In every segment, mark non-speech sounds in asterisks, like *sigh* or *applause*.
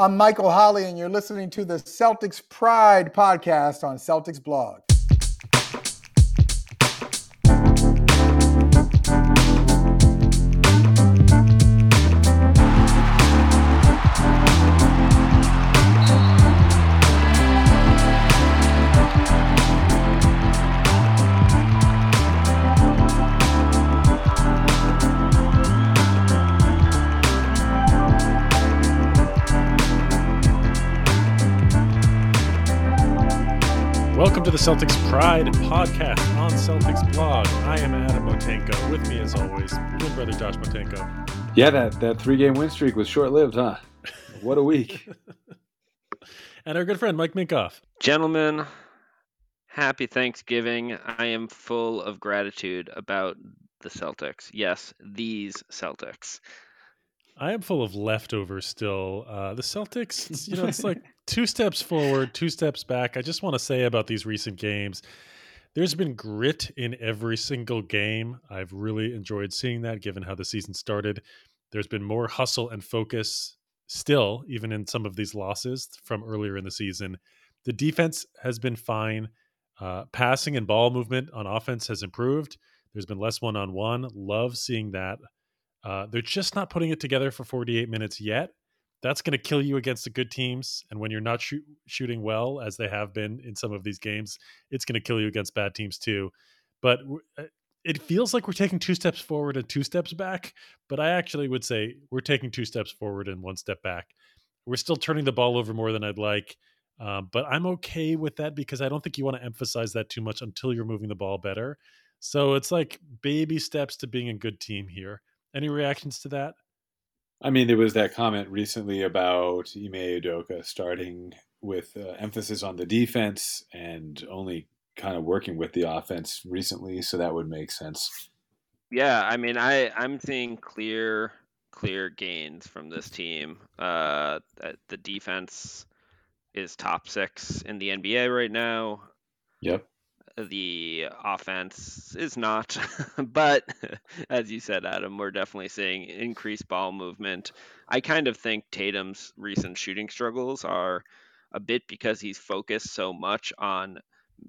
I'm Michael Holley, and you're listening to the Celtics Pride podcast on Celtics Blog. To the Celtics Pride podcast on Celtics blog. I am Adam Motenko. With me, as always, twin brother Josh Motenko. Yeah, that, that three game win streak was short lived, huh? What a week. *laughs* and our good friend Mike Minkoff. Gentlemen, happy Thanksgiving. I am full of gratitude about the Celtics. Yes, these Celtics. I am full of leftovers still. Uh, the Celtics, *laughs* you know, it's like two steps forward, two steps back. I just want to say about these recent games, there's been grit in every single game. I've really enjoyed seeing that given how the season started. There's been more hustle and focus still, even in some of these losses from earlier in the season. The defense has been fine. Uh, passing and ball movement on offense has improved. There's been less one on one. Love seeing that. Uh, they're just not putting it together for 48 minutes yet. That's going to kill you against the good teams. And when you're not shoot, shooting well, as they have been in some of these games, it's going to kill you against bad teams too. But uh, it feels like we're taking two steps forward and two steps back. But I actually would say we're taking two steps forward and one step back. We're still turning the ball over more than I'd like. Um, but I'm okay with that because I don't think you want to emphasize that too much until you're moving the ball better. So it's like baby steps to being a good team here. Any reactions to that? I mean, there was that comment recently about Ime Udoka starting with uh, emphasis on the defense and only kind of working with the offense recently, so that would make sense. Yeah, I mean, I I'm seeing clear clear gains from this team. Uh, the defense is top six in the NBA right now. Yep the offense is not. *laughs* but *laughs* as you said, Adam, we're definitely seeing increased ball movement. I kind of think Tatum's recent shooting struggles are a bit because he's focused so much on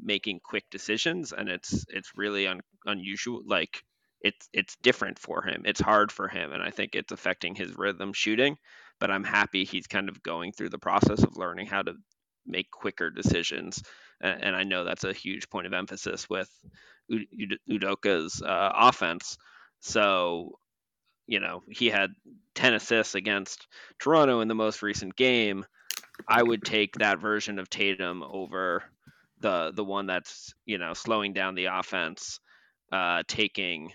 making quick decisions, and it's it's really un, unusual. Like it's it's different for him. It's hard for him, and I think it's affecting his rhythm shooting. But I'm happy he's kind of going through the process of learning how to make quicker decisions and I know that's a huge point of emphasis with Udoka's uh, offense. So, you know, he had 10 assists against Toronto in the most recent game. I would take that version of Tatum over the the one that's you know slowing down the offense, uh, taking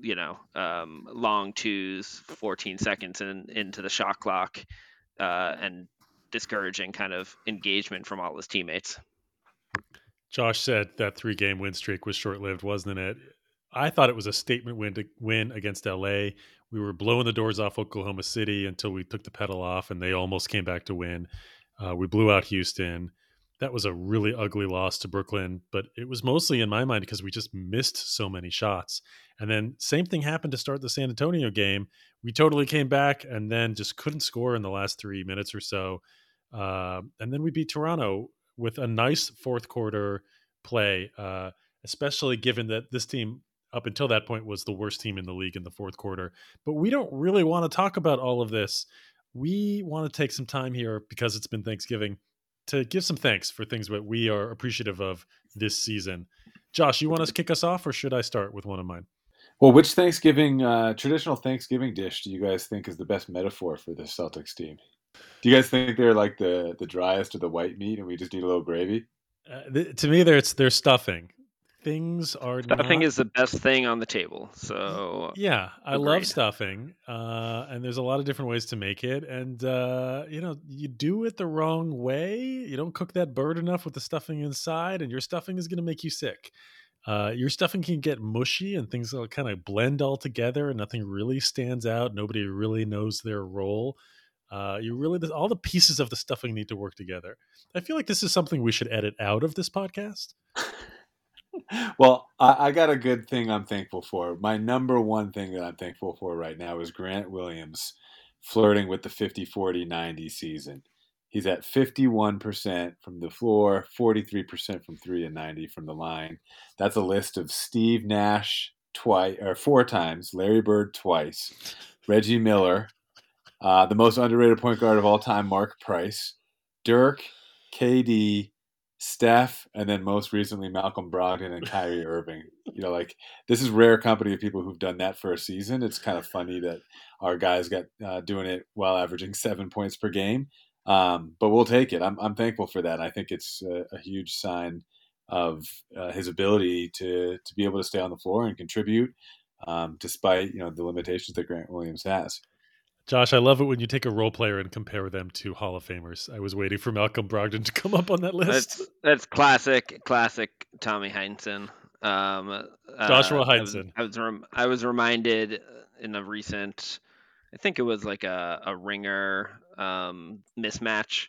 you know um, long twos, 14 seconds in, into the shot clock, uh, and discouraging kind of engagement from all his teammates. Josh said that three game win streak was short lived, wasn't it? I thought it was a statement win to win against LA. We were blowing the doors off Oklahoma City until we took the pedal off, and they almost came back to win. Uh, we blew out Houston. That was a really ugly loss to Brooklyn, but it was mostly in my mind because we just missed so many shots. And then same thing happened to start the San Antonio game. We totally came back and then just couldn't score in the last three minutes or so. Uh, and then we beat Toronto with a nice fourth quarter play, uh, especially given that this team up until that point was the worst team in the league in the fourth quarter. But we don't really want to talk about all of this. We want to take some time here because it's been Thanksgiving to give some thanks for things that we are appreciative of this season. Josh, you want to kick us off, or should I start with one of mine? Well, which Thanksgiving, uh, traditional Thanksgiving dish do you guys think is the best metaphor for the Celtics team? Do you guys think they're like the the driest of the white meat, and we just need a little gravy? Uh, th- to me, there's they're stuffing. Things are stuffing not... is the best thing on the table. So yeah, I agreed. love stuffing, uh, and there's a lot of different ways to make it. And uh, you know, you do it the wrong way. You don't cook that bird enough with the stuffing inside, and your stuffing is going to make you sick. Uh, your stuffing can get mushy and things will kind of blend all together and nothing really stands out. Nobody really knows their role. Uh, you really all the pieces of the stuffing need to work together. I feel like this is something we should edit out of this podcast. *laughs* well, I, I, got a good thing I'm thankful for. My number one thing that I'm thankful for right now is Grant Williams flirting with the 50 40 90 season. He's at 51% from the floor, 43% from three, and 90 from the line. That's a list of Steve Nash twice or four times, Larry Bird twice, Reggie Miller, uh, the most underrated point guard of all time, Mark Price, Dirk, KD, Steph, and then most recently Malcolm Brogdon and Kyrie *laughs* Irving. You know, like this is rare company of people who've done that for a season. It's kind of funny that our guys got uh, doing it while averaging seven points per game. Um, but we'll take it. I'm, I'm thankful for that. I think it's a, a huge sign of uh, his ability to to be able to stay on the floor and contribute, um, despite you know the limitations that Grant Williams has. Josh, I love it when you take a role player and compare them to Hall of Famers. I was waiting for Malcolm Brogdon to come up on that list. That's, that's classic, classic Tommy Heinsohn. Um, Joshua uh, Heinsohn. I was, I was, rem- I was reminded in a recent, I think it was like a, a ringer um, mismatch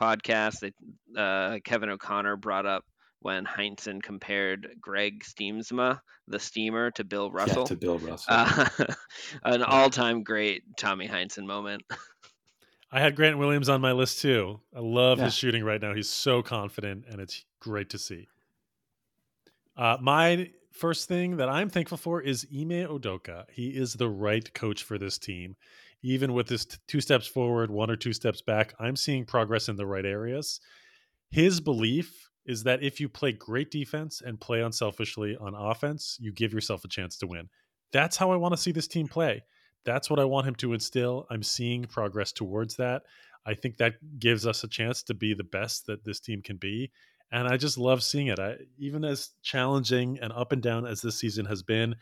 podcast that uh, Kevin O'Connor brought up when Heinsohn compared Greg Stiemsma, the steamer, to Bill Russell. Yeah, to Bill Russell. Uh, *laughs* an all-time great Tommy Heinsohn moment. *laughs* I had Grant Williams on my list too. I love yeah. his shooting right now. He's so confident, and it's great to see. Uh, my first thing that I'm thankful for is Ime Udoka. He is the right coach for this team. Even with this t- two steps forward, one or two steps back, I'm seeing progress in the right areas. His belief is that if you play great defense and play unselfishly on offense, you give yourself a chance to win. That's how I want to see this team play. That's what I want him to instill. I'm seeing progress towards that. I think that gives us a chance to be the best that this team can be. And I just love seeing it. I, even as challenging and up and down as this season has been,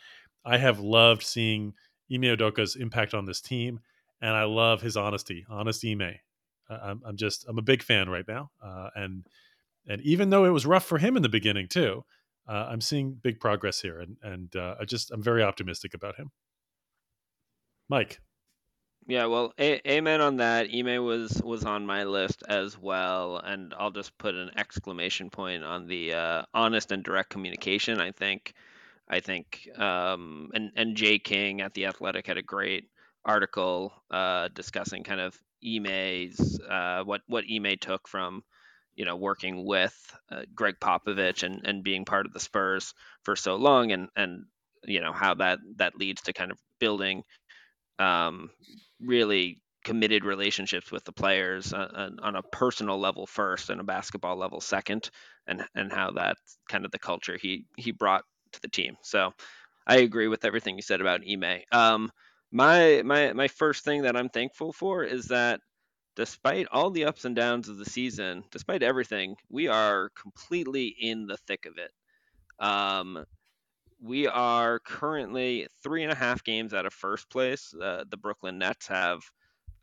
I have loved seeing Ime Udoka's impact on this team. And I love his honesty, honest Ime. I'm, I'm just, I'm a big fan right now. Uh, and and even though it was rough for him in the beginning too, uh, I'm seeing big progress here, and and uh, I just I'm very optimistic about him. Mike. Yeah, well, a- amen on that. Ime was was on my list as well, and I'll just put an exclamation point on the uh, honest and direct communication. I think, I think, um, and and Jay King at the Athletic had a great article uh, discussing kind of Ime's uh, what what Ime took from you know, working with uh, Gregg Popovich and, and being part of the Spurs for so long, and and you know how that that leads to kind of building um, really committed relationships with the players uh, on a personal level first and a basketball level second, and and how that kind of the culture he he brought to the team. So I agree with everything you said about Ime. Um, my my my first thing that I'm thankful for is that despite all the ups and downs of the season, despite everything, we are completely in the thick of it. Um, we are currently three and a half games out of first place. Uh, the Brooklyn Nets have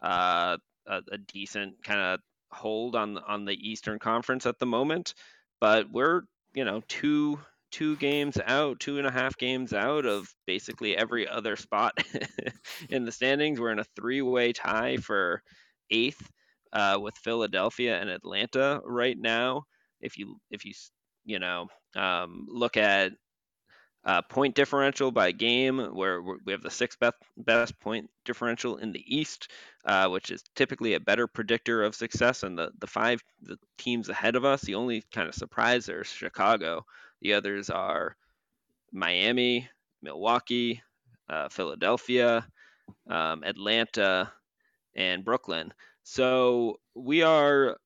uh, a, a, decent kind of hold on on the Eastern Conference at the moment, but we're you know two two games out, two and a half games out of basically every other spot *laughs* in the standings. We're in a three way tie for eighth uh, with Philadelphia and Atlanta right now. If you if you you know um, look at uh, point differential by game, where we have the sixth best, best point differential in the East, uh, which is typically a better predictor of success. And the, the five the teams ahead of us, the only kind of surprise there is Chicago. The others are Miami, Milwaukee, uh, Philadelphia, um, Atlanta, and Brooklyn. So we are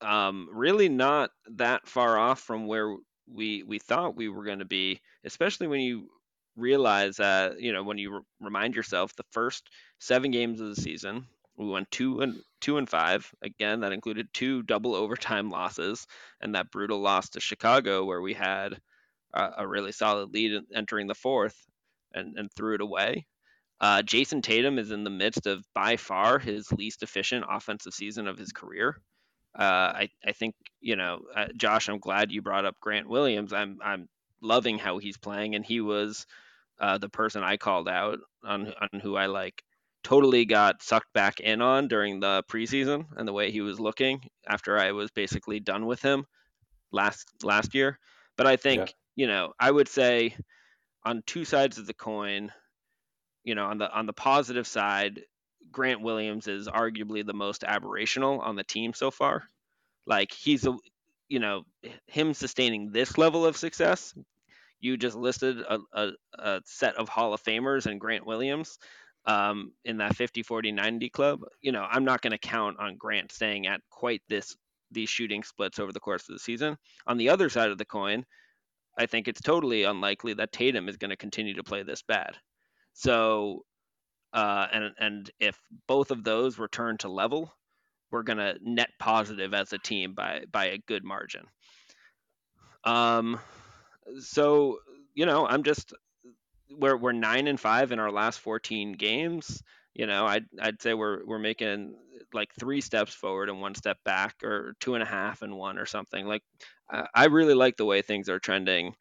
um, really not that far off from where we we thought we were going to be, especially when you realize that you know when you re- remind yourself the first seven games of the season we went two and two and five again that included two double overtime losses and that brutal loss to chicago where we had a, a really solid lead entering the fourth and, and threw it away uh, Jayson Tatum is in the midst of by far his least efficient offensive season of his career. Uh, I, I think you know, uh, Josh. I'm glad you brought up Grant Williams. I'm I'm loving how he's playing, and he was uh, the person I called out on on who I like totally got sucked back in on during the preseason and the way he was looking after I was basically done with him last last year. But I think yeah. you know I would say on two sides of the coin, you know, on the on the positive side, Grant Williams is arguably the most aberrational on the team so far. Like he's a, you know, him sustaining this level of success. You just listed a, a, a set of Hall of Famers and Grant Williams um, in that 50, 40, 90 club. You know, I'm not going to count on Grant staying at quite this these shooting splits over the course of the season. On the other side of the coin, I think it's totally unlikely that Tatum is going to continue to play this bad. So, uh, and and if both of those return to level, we're to net positive as a team by by a good margin. Um, so you know, I'm just we're we're nine and five in our last 14 games. You know, I'd I'd say we're we're making like three steps forward and one step back, or two and a half and one, or something. Like I really like the way things are trending,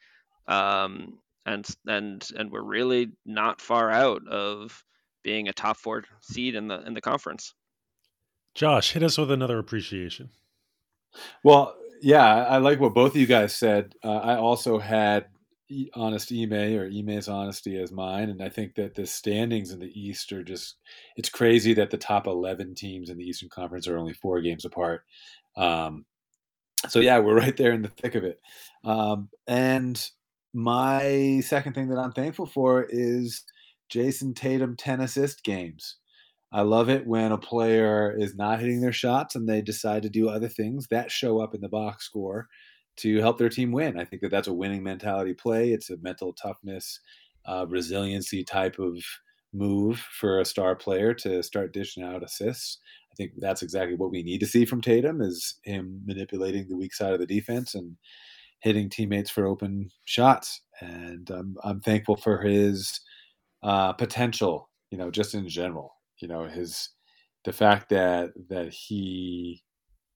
um, and and and we're really not far out of being a top four seed in the in the conference. Josh, hit us with another appreciation. Well, yeah, I like what both of you guys said. Uh, I also had honest Ime or Ime's honesty as mine, and I think that the standings in the East are just it's crazy that the top eleven teams in the Eastern Conference are only four games apart. Um, so yeah, we're right there in the thick of it. Um, and my second thing that I'm thankful for is Jayson Tatum 10 assist games. I love it when a player is not hitting their shots and they decide to do other things that show up in the box score to help their team win. I think that that's a winning mentality play. It's a mental toughness, uh, resiliency type of move for a star player to start dishing out assists. I think that's exactly what we need to see from Tatum is him manipulating the weak side of the defense and hitting teammates for open shots. And um, I'm thankful for his uh, potential, you know, just in general. You know, his the fact that that he,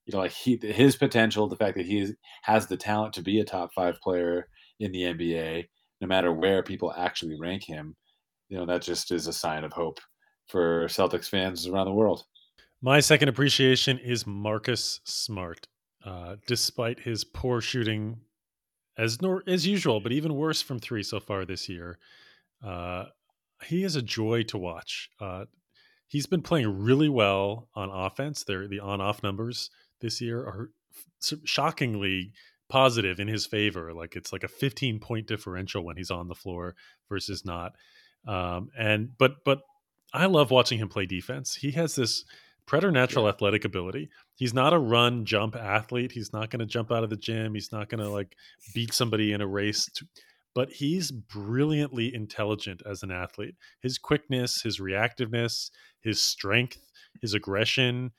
you know, like he his potential, the fact that he has the talent to be a top five player in the NBA, no matter where people actually rank him. You know, that just is a sign of hope for Celtics fans around the world. My second appreciation is Marcus Smart. Uh, despite his poor shooting, as nor- as usual, but even worse from three so far this year, uh, he is a joy to watch. Uh, he's been playing really well on offense. There, the on-off numbers this year are shockingly positive in his favor. Like it's like a 15 point differential when he's on the floor versus not. Um, and but but I love watching him play defense. He has this preternatural yeah. athletic ability. He's not a run jump athlete. He's not going to jump out of the gym. He's not going to like beat somebody in a race. To, but he's brilliantly intelligent as an athlete. His quickness, his reactiveness, his strength, his aggression,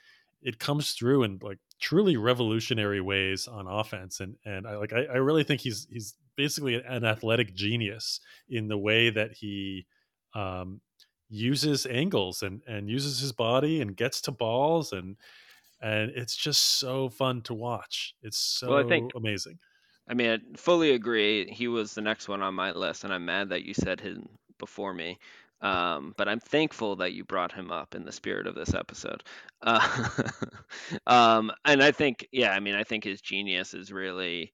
it comes through in like truly revolutionary ways on offense. And and I like I, I really think he's he's basically an athletic genius in the way that he um, uses angles and and uses his body and gets to balls and and it's just so fun to watch. It's so well, I think, amazing. I mean, I fully agree. He was the next one on my list, and I'm mad that you said him before me. Um, but I'm thankful that you brought him up in the spirit of this episode. Uh, *laughs* um, and I think, yeah, I mean, I think his genius is really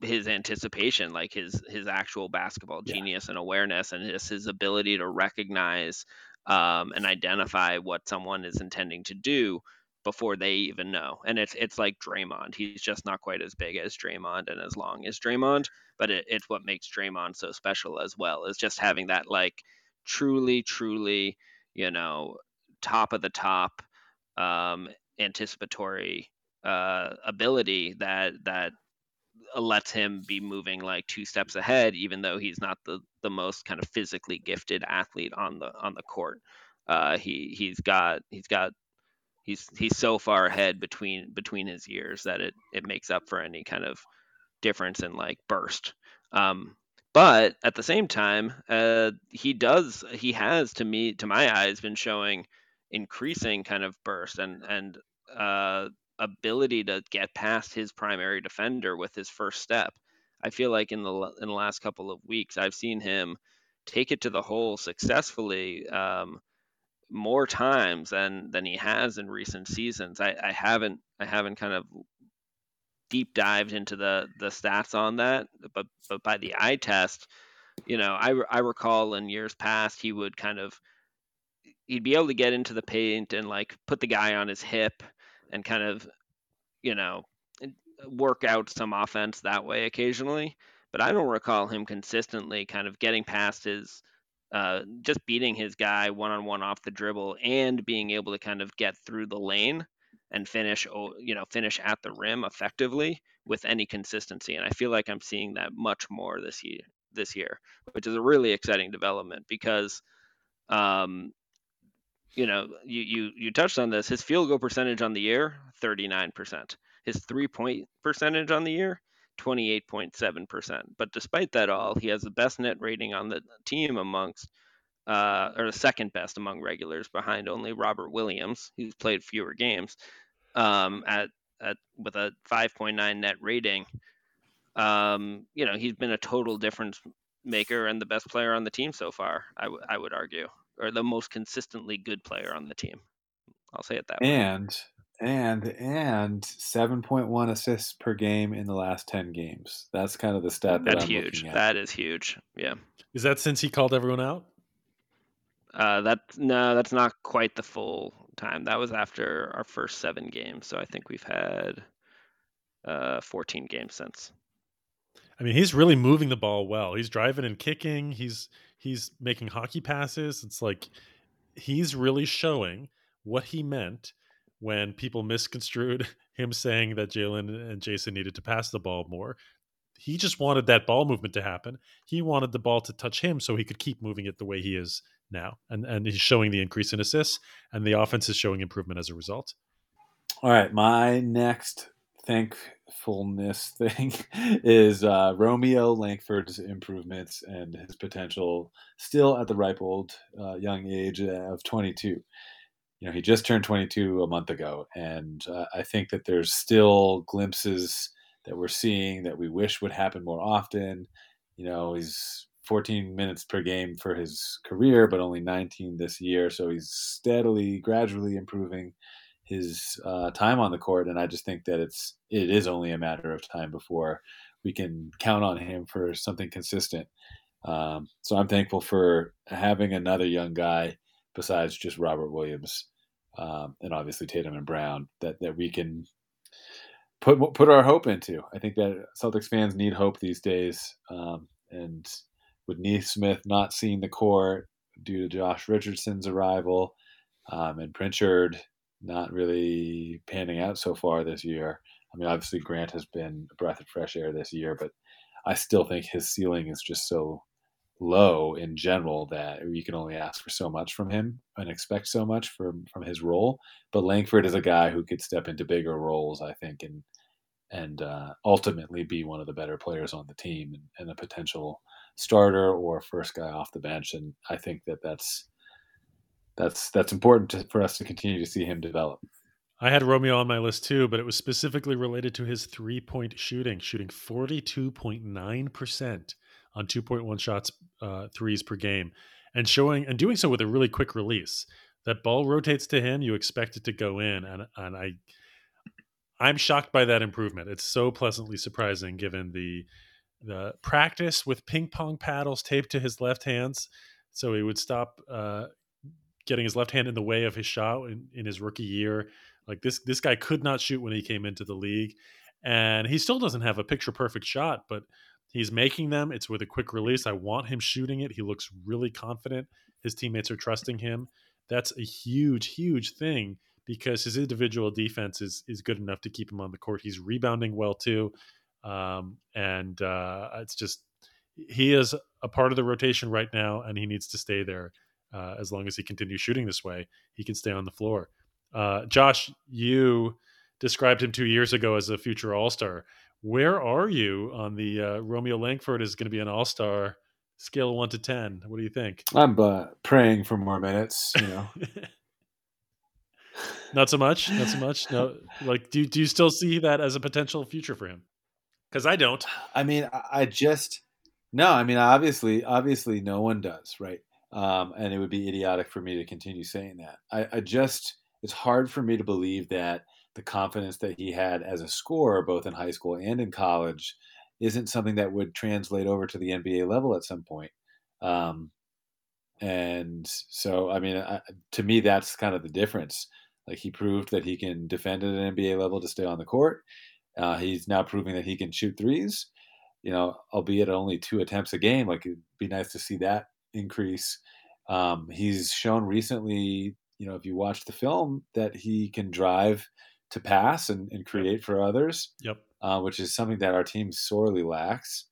his anticipation, like his his actual basketball genius yeah. and awareness, and his his ability to recognize um, and identify what someone is intending to do before they even know. And it's it's like Draymond. He's just not quite as big as Draymond and as long as Draymond, but it, it's what makes Draymond so special as well. Is just having that like truly, truly, you know, top of the top um, anticipatory uh, ability that that lets him be moving like two steps ahead, even though he's not the the most kind of physically gifted athlete on the on the court. Uh, he he's got he's got he's he's so far ahead between between his years that it it makes up for any kind of difference in like burst. Um, but at the same time, uh, he does he has to me to my eyes been showing increasing kind of burst and and uh, ability to get past his primary defender with his first step. I feel like in the in the last couple of weeks, I've seen him take it to the hole successfully um, more times than than he has in recent seasons. I, I haven't I haven't kind of deep dived into the the stats on that, but but by the eye test, you know, I I recall in years past he would kind of he'd be able to get into the paint and like put the guy on his hip and kind of, you know, work out some offense that way occasionally. But I don't recall him consistently kind of getting past his, uh, just beating his guy one on one off the dribble and being able to kind of get through the lane and finish, you know, finish at the rim effectively with any consistency. And I feel like I'm seeing that much more this year, this year, which is a really exciting development because, um, you know, you, you you touched on this. His field goal percentage on the year, 39%. His three point percentage on the year, 28.7%. But despite that all, he has the best net rating on the team amongst, uh, or the second best among regulars, behind only Robert Williams, who's played fewer games, um, at, at with a 5.9 net rating. Um, you know, he's been a total difference maker and the best player on the team so far. I, w- I would argue or the most consistently good player on the team. I'll say it that way. And and and 7.1 assists per game in the last 10 games. That's kind of the stat that That's I'm huge. looking at. That is huge. Yeah. Is that since he called everyone out? Uh, that no, that's not quite the full time. That was after our first seven games. So I think we've had uh, 14 games since. I mean, he's really moving the ball well. He's driving and kicking. He's he's making hockey passes. It's like he's really showing what he meant when people misconstrued *laughs* him saying that Jaylen and Jayson needed to pass the ball more. He just wanted that ball movement to happen. He wanted the ball to touch him so he could keep moving it the way he is now. And and he's showing the increase in assists and the offense is showing improvement as a result. All right, my next thankfulness *laughs* thing is uh, Romeo Langford's improvements and his potential still at the ripe old uh, young age of 22. You know, he just turned 22 a month ago, and uh, I think that there's still glimpses that we're seeing that we wish would happen more often. You know, he's 14 minutes per game for his career, but only 19 this year, so he's steadily, gradually improving his uh, time on the court, and I just think that it's it is only a matter of time before we can count on him for something consistent. Um, so I'm thankful for having another young guy besides just Robert Williams um, and obviously Tatum and Brown that that we can put put our hope into. I think that Celtics fans need hope these days, um, and with Nesmith not seeing the court due to Josh Richardson's arrival um, and Pritchard not really panning out so far this year. I mean, obviously Grant has been a breath of fresh air this year, but I still think his ceiling is just so low in general that you can only ask for so much from him and expect so much from from his role. But Langford is a guy who could step into bigger roles, I think, and and uh, ultimately be one of the better players on the team and, and a potential starter or first guy off the bench. And I think that that's that's that's important to, for us to continue to see him develop. I had Romeo on my list too, but it was specifically related to his three point shooting, shooting 42.9% on 2.1 shots, uh, threes per game, and showing and doing so with a really quick release. That ball rotates to him, you expect it to go in, and and I, I'm shocked by that improvement. It's so pleasantly surprising given the the practice with ping pong paddles taped to his left hands, so he would stop uh, getting his left hand in the way of his shot in, in his rookie year. Like this, this guy could not shoot when he came into the league, and he still doesn't have a picture perfect shot, but he's making them. It's with a quick release. I want him shooting it. He looks really confident. His teammates are trusting him. That's a huge, huge thing because his individual defense is is good enough to keep him on the court. He's rebounding well too, um, and uh, it's just he is a part of the rotation right now, and he needs to stay there uh, as long as he continues shooting this way, he can stay on the floor. Uh, Josh, you described him two years ago as a future All Star. Where are you on the uh, Romeo Langford is going to be an All Star scale of one to ten? What do you think? I'm uh, praying for more minutes. You know, *laughs* *laughs* not so much. Not so much. No, like do do you still see that as a potential future for him? Because I don't. I mean, I just no. I mean, obviously, obviously, no one does, right? Um, and it would be idiotic for me to continue saying that. I, I, just it's hard for me to believe that the confidence that he had as a scorer, both in high school and in college, isn't something that would translate over to the NBA level at some point. Um, and so I mean, I, to me, that's kind of the difference. Like he proved that he can defend at an NBA level to stay on the court. Uh, he's now proving that he can shoot threes. You know, albeit only two attempts a game. Like it'd be nice to see that increase. Um, he's shown recently, you know, if you watch the film, that he can drive to pass and, and create for others. Yep. Uh, which is something that our team sorely lacks.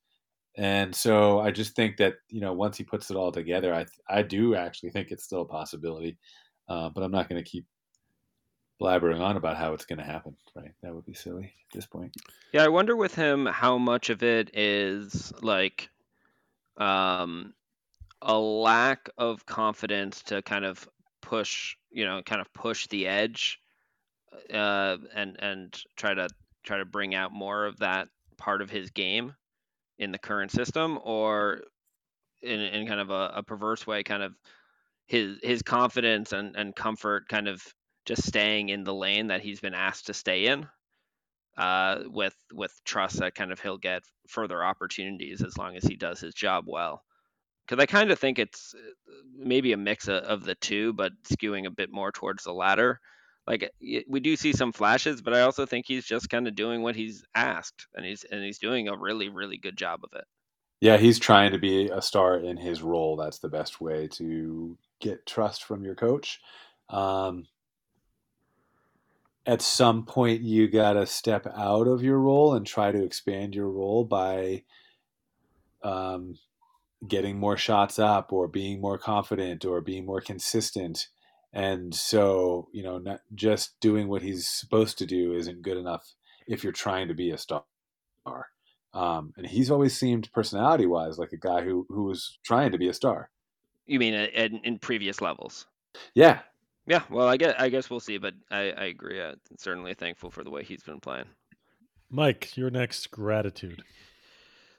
And so I just think that you know once he puts it all together, I I do actually think it's still a possibility, uh, but I'm not going to keep blabbering on about how it's going to happen. Right? That would be silly at this point. Yeah, I wonder with him how much of it is like um, a lack of confidence to kind of push, you know, kind of push the edge, uh, and and try to try to bring out more of that part of his game in the current system, or in in kind of a, a perverse way, kind of his his confidence and, and comfort kind of just staying in the lane that he's been asked to stay in uh, with with trust that kind of he'll get further opportunities as long as he does his job well. Because I kind of think it's uh, maybe a mix of, of the two, but skewing a bit more towards the latter. Like we do see some flashes, but I also think he's just kind of doing what he's asked, and he's and he's doing a really really good job of it. Yeah, he's trying to be a star in his role. That's the best way to get trust from your coach. Um, at some point you got to step out of your role and try to expand your role by um, getting more shots up or being more confident or being more consistent and so you know not just doing what he's supposed to do isn't good enough if you're trying to be a star um, and he's always seemed personality wise like a guy who who was trying to be a star you mean in, in previous levels yeah yeah, well, I guess I guess we'll see, but I, I agree. I'm certainly thankful for the way he's been playing. Mike, your next gratitude.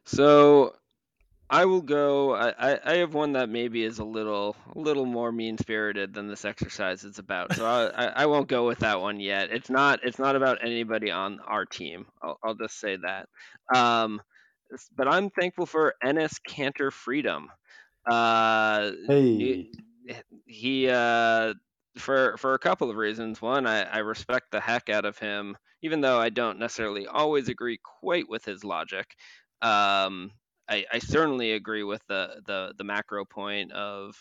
So, I will go. I, I have one that maybe is a little a little more mean spirited than this exercise is about. So I, I won't go with that one yet. It's not it's not about anybody on our team. I'll, I'll just say that. Um, but I'm thankful for Enes Kanter Freedom. Uh, hey. He uh, for for a couple of reasons. One, I, I respect the heck out of him, even though I don't necessarily always agree quite with his logic. Um, I, I certainly agree with the the the macro point of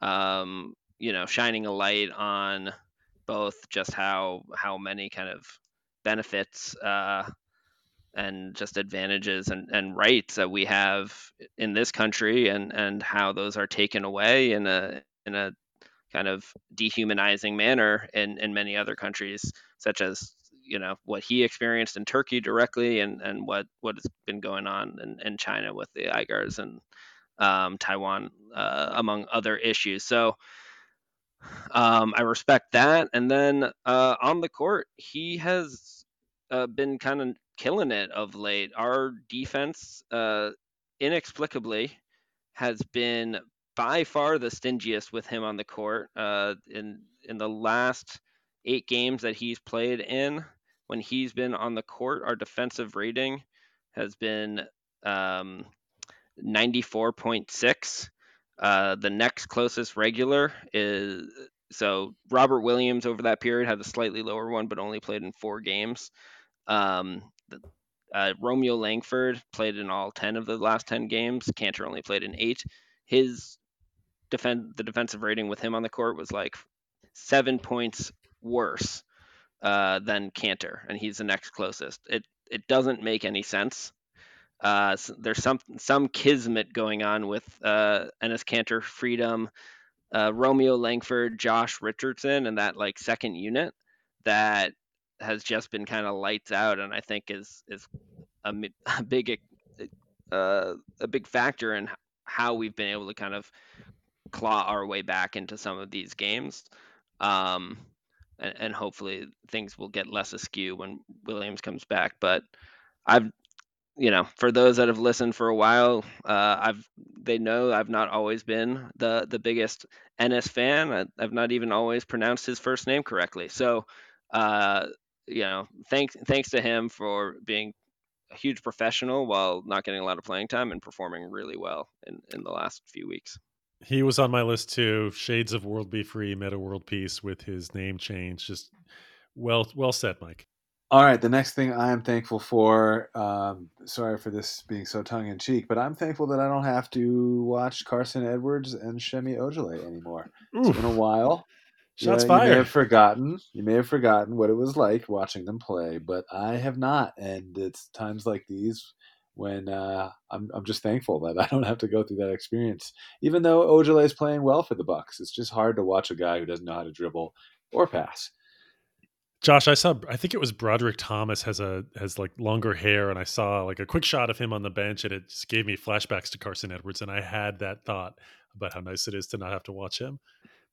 um, you know shining a light on both just how how many kind of benefits uh, and just advantages and, and rights that we have in this country and and how those are taken away in a in a kind of dehumanizing manner in, in many other countries, such as you know what he experienced in Turkey directly, and, and what what has been going on in, in China with the Uyghurs and um, Taiwan, uh, among other issues. So um, I respect that. And then uh, on the court, he has uh, been kind of killing it of late. Our defense, uh, inexplicably, has been by far the stingiest with him on the court. Uh, in in the last eight games that he's played in, when he's been on the court, our defensive rating has been um, 94.6. Uh, the next closest regular is so Robert Williams over that period had a slightly lower one, but only played in four games. Um, uh, Romeo Langford played in all 10 of the last 10 games. Kanter only played in eight. His defend the defensive rating with him on the court was like seven points worse uh, than Kanter, and he's the next closest. It it doesn't make any sense. Uh, so there's some some kismet going on with uh, Enes Kanter, Freedom, uh, Romeo Langford, Josh Richardson, and that like second unit that has just been kind of lights out, and I think is is a, *laughs* a big uh, a big factor in how we've been able to kind of claw our way back into some of these games. Um, and, and, hopefully things will get less askew when Williams comes back. But I've, you know, for those that have listened for a while, uh, I've they know I've not always been the the biggest Enes fan. I, have not even always pronounced his first name correctly. So, uh, you know, thanks thanks to him for being a huge professional while not getting a lot of playing time and performing really well in, in the last few weeks. He was on my list too. Shades of World B. Free, Metta World Peace with his name change. Just well, well said, Mike. All right, the next thing I am thankful for. Um, sorry for this being so tongue in cheek, but I'm thankful that I don't have to watch Carson Edwards and Semi Ojeleye anymore. It's been a while. Shots yeah, You may have forgotten. You may have forgotten what it was like watching them play, but I have not. And it's times like these when uh, I'm I'm just thankful that I don't have to go through that experience. Even though Ojeleye is playing well for the Bucks, it's just hard to watch a guy who doesn't know how to dribble or pass. Josh, I saw. I think it was Brodric Thomas has a has like longer hair, and I saw like a quick shot of him on the bench, and it just gave me flashbacks to Carson Edwards, and I had that thought about how nice it is to not have to watch him.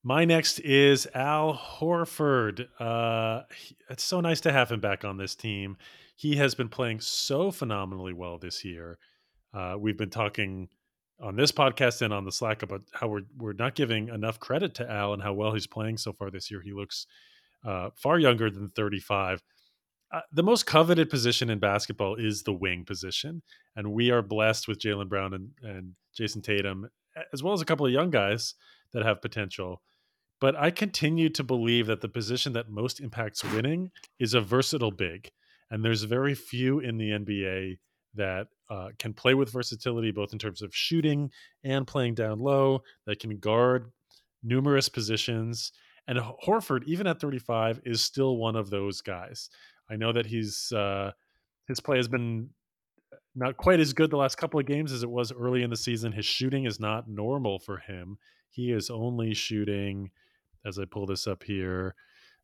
My next is Al Horford. Uh, it's so nice to have him back on this team. He has been playing so phenomenally well this year. Uh, we've been talking on this podcast and on the Slack about how we're we're not giving enough credit to Al and how well he's playing so far this year. He looks uh, far younger than 35. Uh, the most coveted position in basketball is the wing position, and we are blessed with Jaylen Brown and, and Jayson Tatum, as well as a couple of young guys that have potential. But I continue to believe that the position that most impacts winning is a versatile big, and there's very few in the NBA that uh, can play with versatility, both in terms of shooting and playing down low, that can guard numerous positions. And Horford, even at 35, is still one of those guys. I know that he's uh, his play has been not quite as good the last couple of games as it was early in the season. His shooting is not normal for him. He is only shooting, as I pull this up here,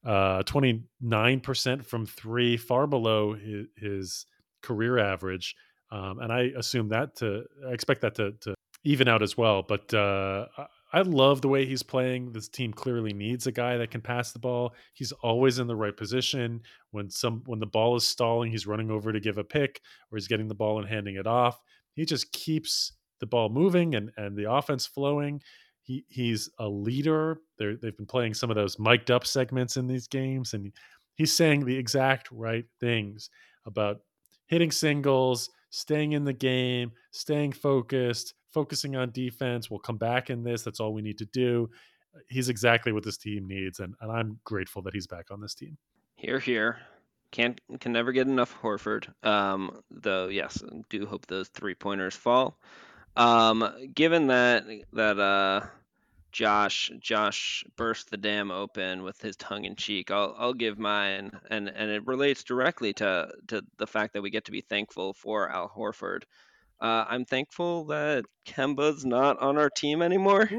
uh, 29% from three, far below his, his career average. Um, and I assume that to, I expect that to, to even out as well. But uh, I love the way he's playing. This team clearly needs a guy that can pass the ball. He's always in the right position. When some when the ball is stalling, he's running over to give a pick, or he's getting the ball and handing it off. He just keeps the ball moving and and the offense flowing. He he's a leader. They're, they've been playing some of those mic'd up segments in these games, and he's saying the exact right things about hitting singles, staying in the game, staying focused, focusing on defense. We'll come back in this. That's all we need to do. He's exactly what this team needs, and, and I'm grateful that he's back on this team. Here, here. Can't can never get enough Horford. Um, though, yes, do hope those three pointers fall. Um, given that that uh, Josh Josh burst the dam open with his tongue in cheek, I'll I'll give mine, and and it relates directly to to the fact that we get to be thankful for Al Horford. Uh, I'm thankful that Kemba's not on our team anymore.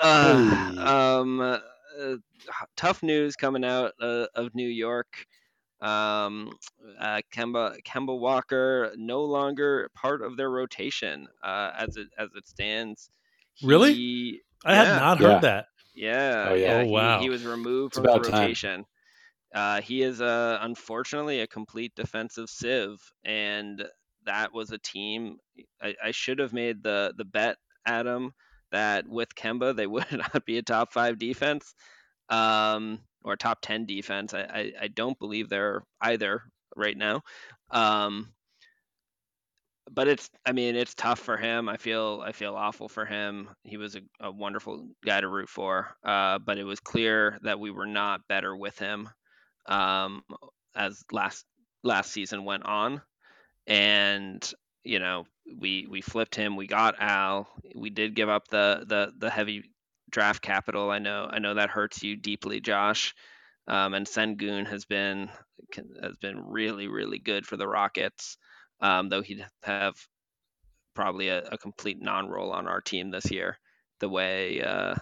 Uh, um, uh, tough news coming out uh, of New York. Um, uh, Kemba Kemba Walker no longer part of their rotation uh, as it as it stands. Really? I yeah, had not heard Yeah. that. Yeah, Oh, yeah. yeah. Oh, wow. he was removed It's from the rotation. Uh, he is uh, unfortunately a complete defensive sieve, and that was a team. I, I should have made the the bet, Adam, that with Kemba they *laughs* would not be a top five defense, um, or top ten defense. I, I, I don't believe they're either right now. Um, but it's I mean it's tough for him. I feel I feel awful for him. He was a, a wonderful guy to root for. Uh, but it was clear that we were not better with him um, as last last season went on, and you know we we flipped him. We got Al. We did give up the the the heavy draft capital. I know I know that hurts you deeply, Josh. Um, and Sengun has been has been really really good for the Rockets um, though he'd have probably a, a complete non-role on our team this year, the way uh,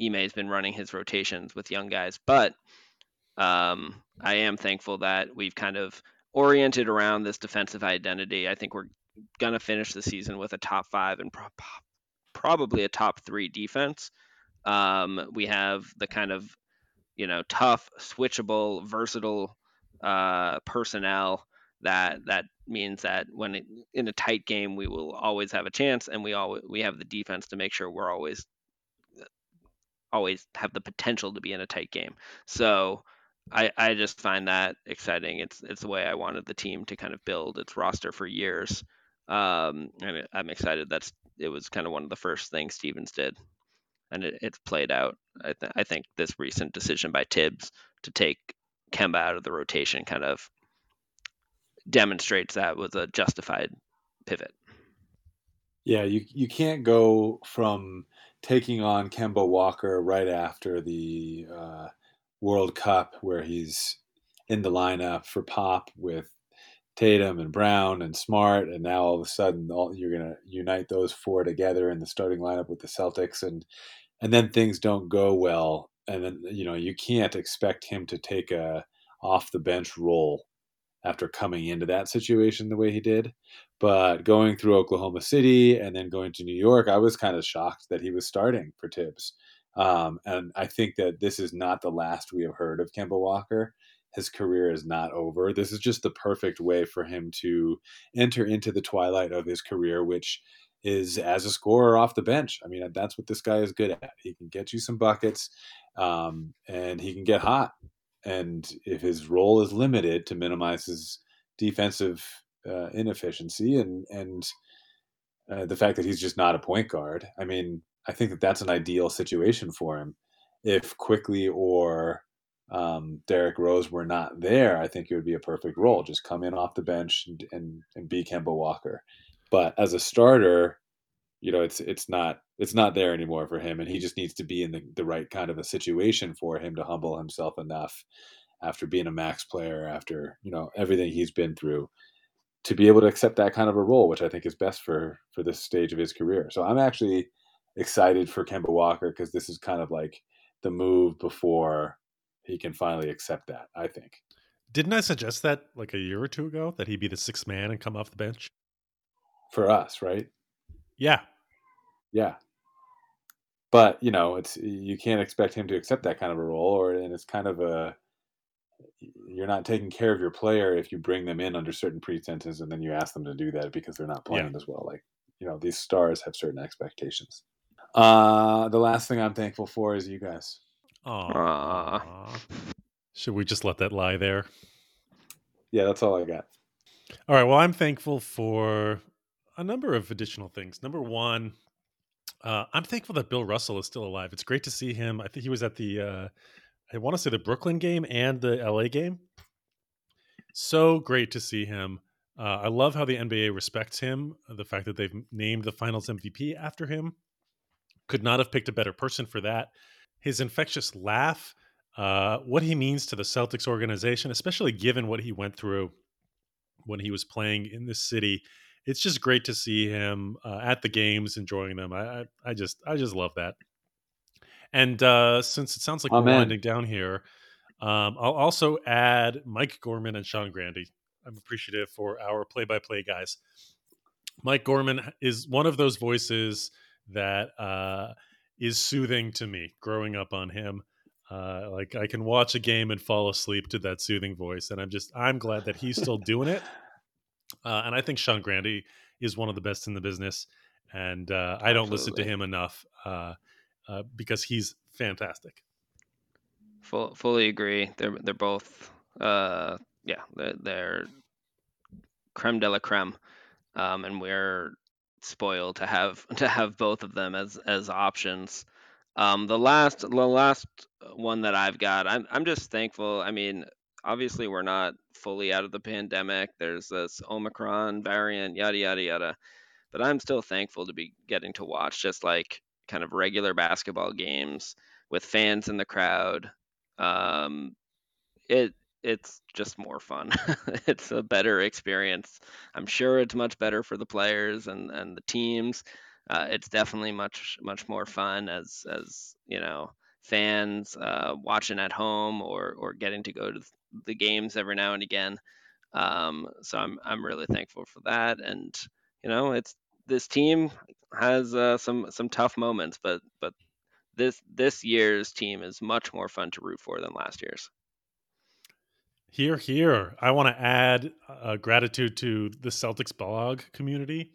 Ime's been running his rotations with young guys. But um, I am thankful that we've kind of oriented around this defensive identity. I think we're gonna finish the season with a top five and pro- probably a top three defense. Um, we have the kind of you know tough, switchable, versatile uh, personnel that that means that when it, in a tight game we will always have a chance and we always we have the defense to make sure we're always always have the potential to be in a tight game. So I, I just find that exciting. It's it's the way i wanted the team to kind of build its roster for years. Um, and i'm excited that's it was kind of one of the first things Stevens did, and it, it's played out. I, th- I think this recent decision by Thibs to take Kemba out of the rotation kind of demonstrates that was a justified pivot. Yeah, you you can't go from taking on Kemba Walker right after the uh, World Cup, where he's in the lineup for Pop with Tatum and Brown and Smart, and now all of a sudden all, you're going to unite those four together in the starting lineup with the Celtics, and and then things don't go well, and then you know you can't expect him to take a off the bench role after coming into that situation the way he did. But going through Oklahoma City and then going to New York, I was kind of shocked that he was starting for Thibs. Um, and I think that this is not the last we have heard of Kemba Walker. His career is not over. This is just the perfect way for him to enter into the twilight of his career, which is as a scorer off the bench. I mean, that's what this guy is good at. He can get you some buckets um, and he can get hot and if his role is limited to minimize his defensive uh, inefficiency and and uh, the fact that he's just not a point guard, I mean, I think that that's an ideal situation for him. If Quickley or um, Derrick Rose were not there, I think it would be a perfect role. Just come in off the bench and and, and be Kemba Walker. But as a starter, you know, it's it's not it's not there anymore for him, and he just needs to be in the, the right kind of a situation for him to humble himself enough after being a max player, after you know everything he's been through, to be able to accept that kind of a role, which I think is best for for this stage of his career. So I'm actually excited for Kemba Walker because this is kind of like the move before he can finally accept that. I think. Didn't I suggest that like a year or two ago that he'd be the sixth man and come off the bench? For us, right? Yeah, yeah. But, you know, it's you can't expect him to accept that kind of a role or and it's kind of a you're not taking care of your player if you bring them in under certain pretenses and then you ask them to do that because they're not playing yeah. as well. Like, you know, these stars have certain expectations. Uh the last thing I'm thankful for is you guys. Aww. Should we just let that lie there? Yeah, that's all I got. All right. Well, I'm thankful for a number of additional things. Number one, uh, I'm thankful that Bill Russell is still alive. It's great to see him. I think he was at the, uh, I want to say the Brooklyn game and the LA game. So great to see him. Uh, I love how the NBA respects him. The fact that they've named the Finals MVP after him. Could not have picked a better person for that. His infectious laugh, uh, what he means to the Celtics organization, especially given what he went through when he was playing in this city it's just great to see him uh, at the games, enjoying them. I, I, I just I just love that. And uh, since it sounds like Amen. we're winding down here, um, I'll also add Mike Gorman and Sean Grande. I'm appreciative for our play-by-play guys. Mike Gorman is one of those voices that uh, is soothing to me. Growing up on him, uh, like I can watch a game and fall asleep to that soothing voice, and I'm just I'm glad that he's still doing it. Uh, and I think Sean Grande is one of the best in the business. And uh, I don't listen to him enough uh, uh, because he's fantastic. Full, fully agree. They're they're both uh, yeah they're, they're creme de la creme, um, and we're spoiled to have *laughs* to have both of them as as options. Um, the last the last one that I've got, I'm I'm just thankful. I mean, obviously we're not fully out of the pandemic. There's this Omicron variant, yada yada yada. But I'm still thankful to be getting to watch just like kind of regular basketball games with fans in the crowd. Um, it it's just more fun. *laughs* it's a better experience. I'm sure it's much better for the players and and the teams. Uh, it's definitely much much more fun as as you know fans uh, watching at home or or getting to go to the games every now and again. Um, so I'm I'm really thankful for that. And you know, it's this team has uh, some some tough moments, but but this this year's team is much more fun to root for than last year's. Here, here. I want to add uh, gratitude to the Celtics blog community.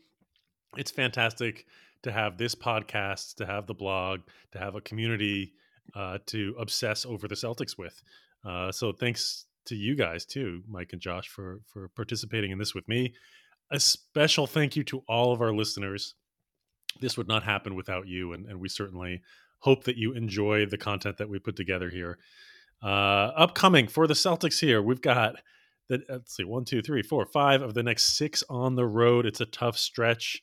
It's fantastic to have this podcast, to have the blog, to have a community uh, to obsess over the Celtics with. Uh, so thanks to you guys too, Mike and Josh, for for participating in this with me. A special thank you to all of our listeners. this would not happen without you, and, and we certainly hope that you enjoy the content that we put together here. Uh, upcoming for the Celtics here, we've got the let's see, one, two, three, four, five of the next six on the road. It's a tough stretch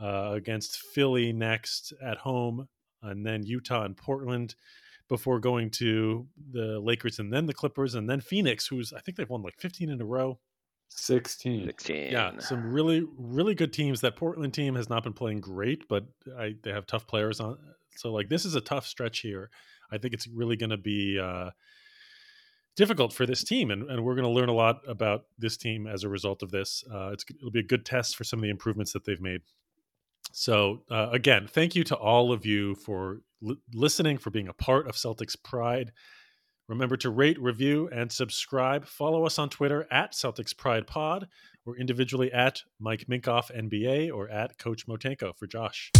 uh, against Philly next at home, and then Utah and Portland before going to the Lakers and then the Clippers and then Phoenix, who's I think they've won like 15 in a row. 16. 16. Yeah, some really really good teams. That Portland team has not been playing great, but I, they have tough players on. So like this is a tough stretch here. I think it's really going to be uh, difficult for this team, and, and we're going to learn a lot about this team as a result of this. Uh, it'll be a good test for some of the improvements that they've made. So uh, again, thank you to all of you for li- listening, for being a part of Celtics Pride. Remember to rate, review, and subscribe. Follow us on Twitter at Celtics Pride Pod, or individually at Mike Minkoff NBA or at Coach Motenko for Josh.